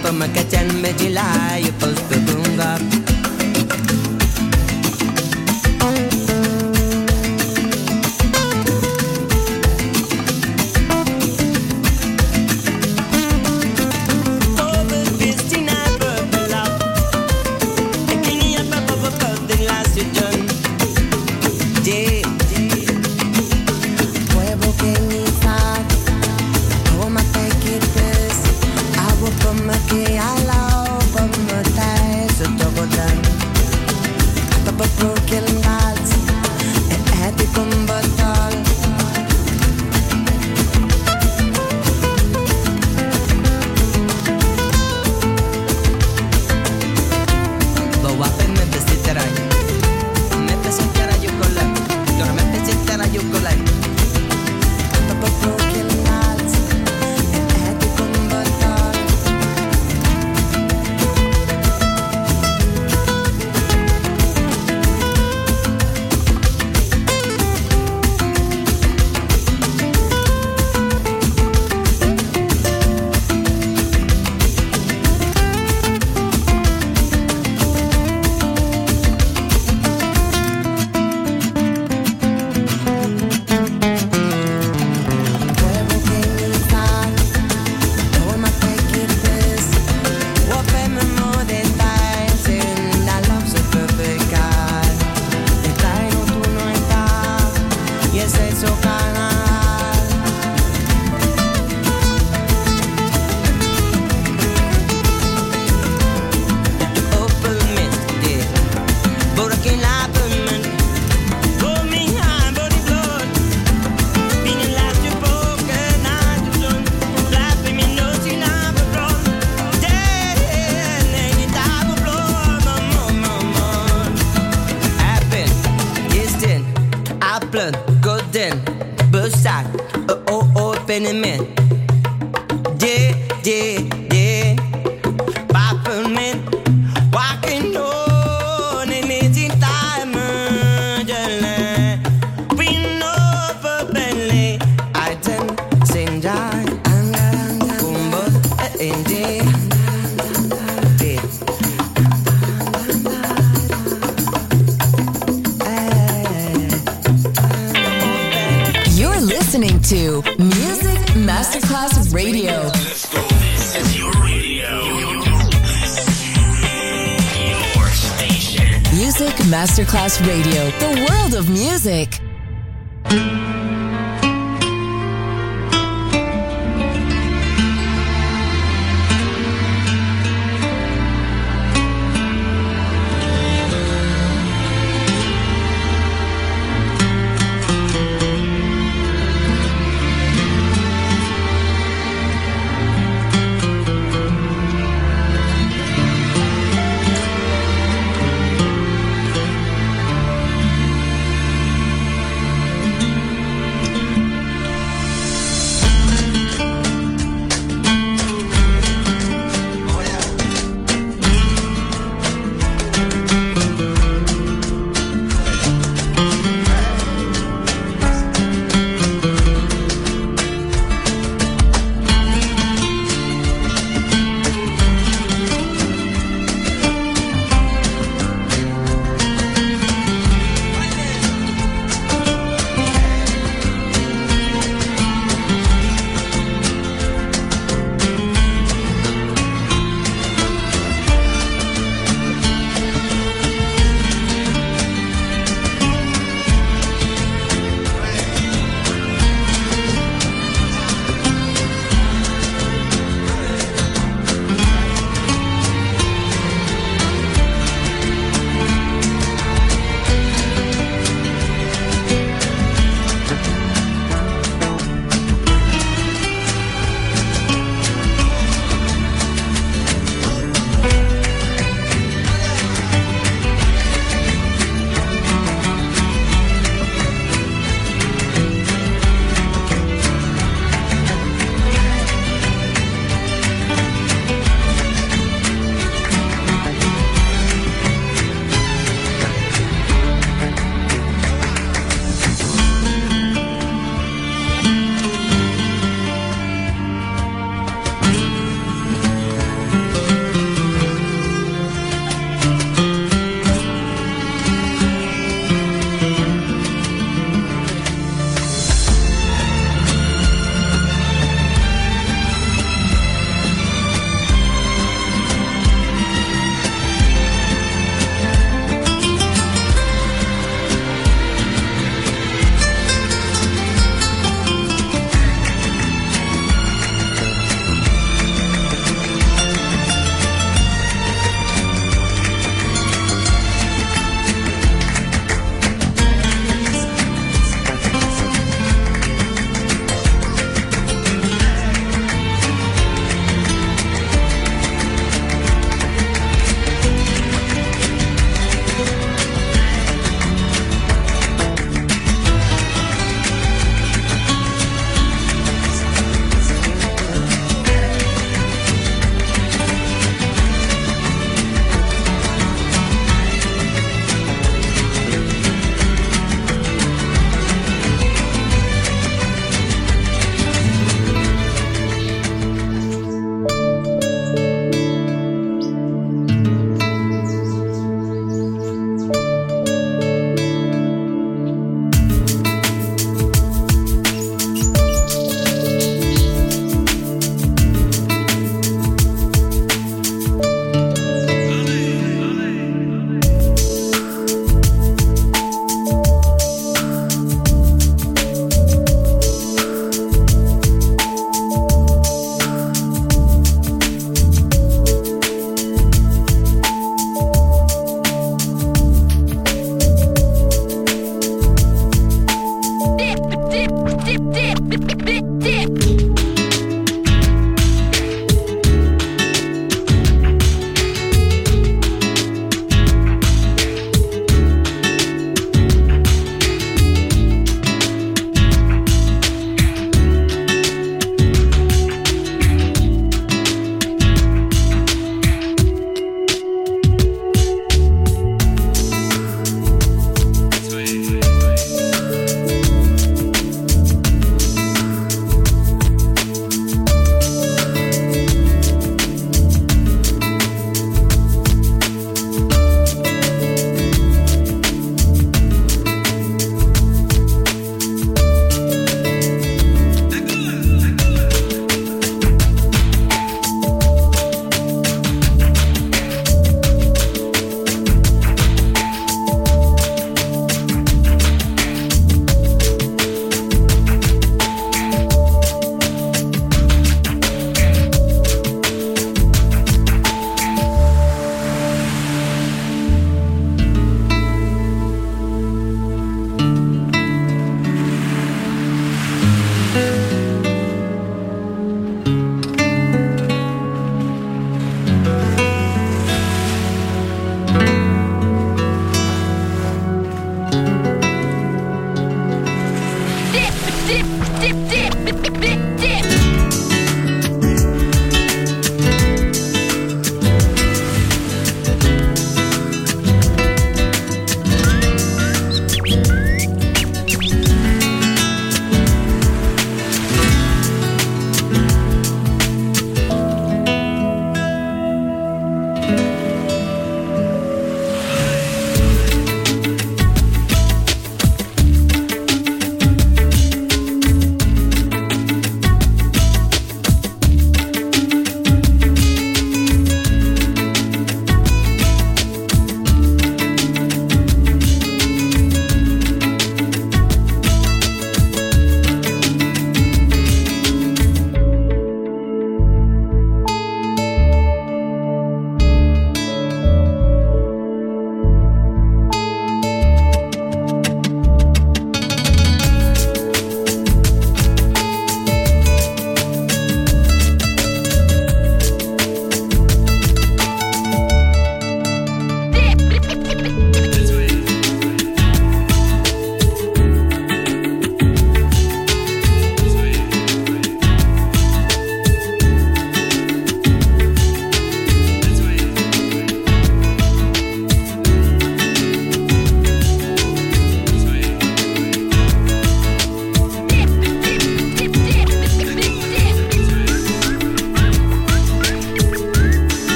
per rabbit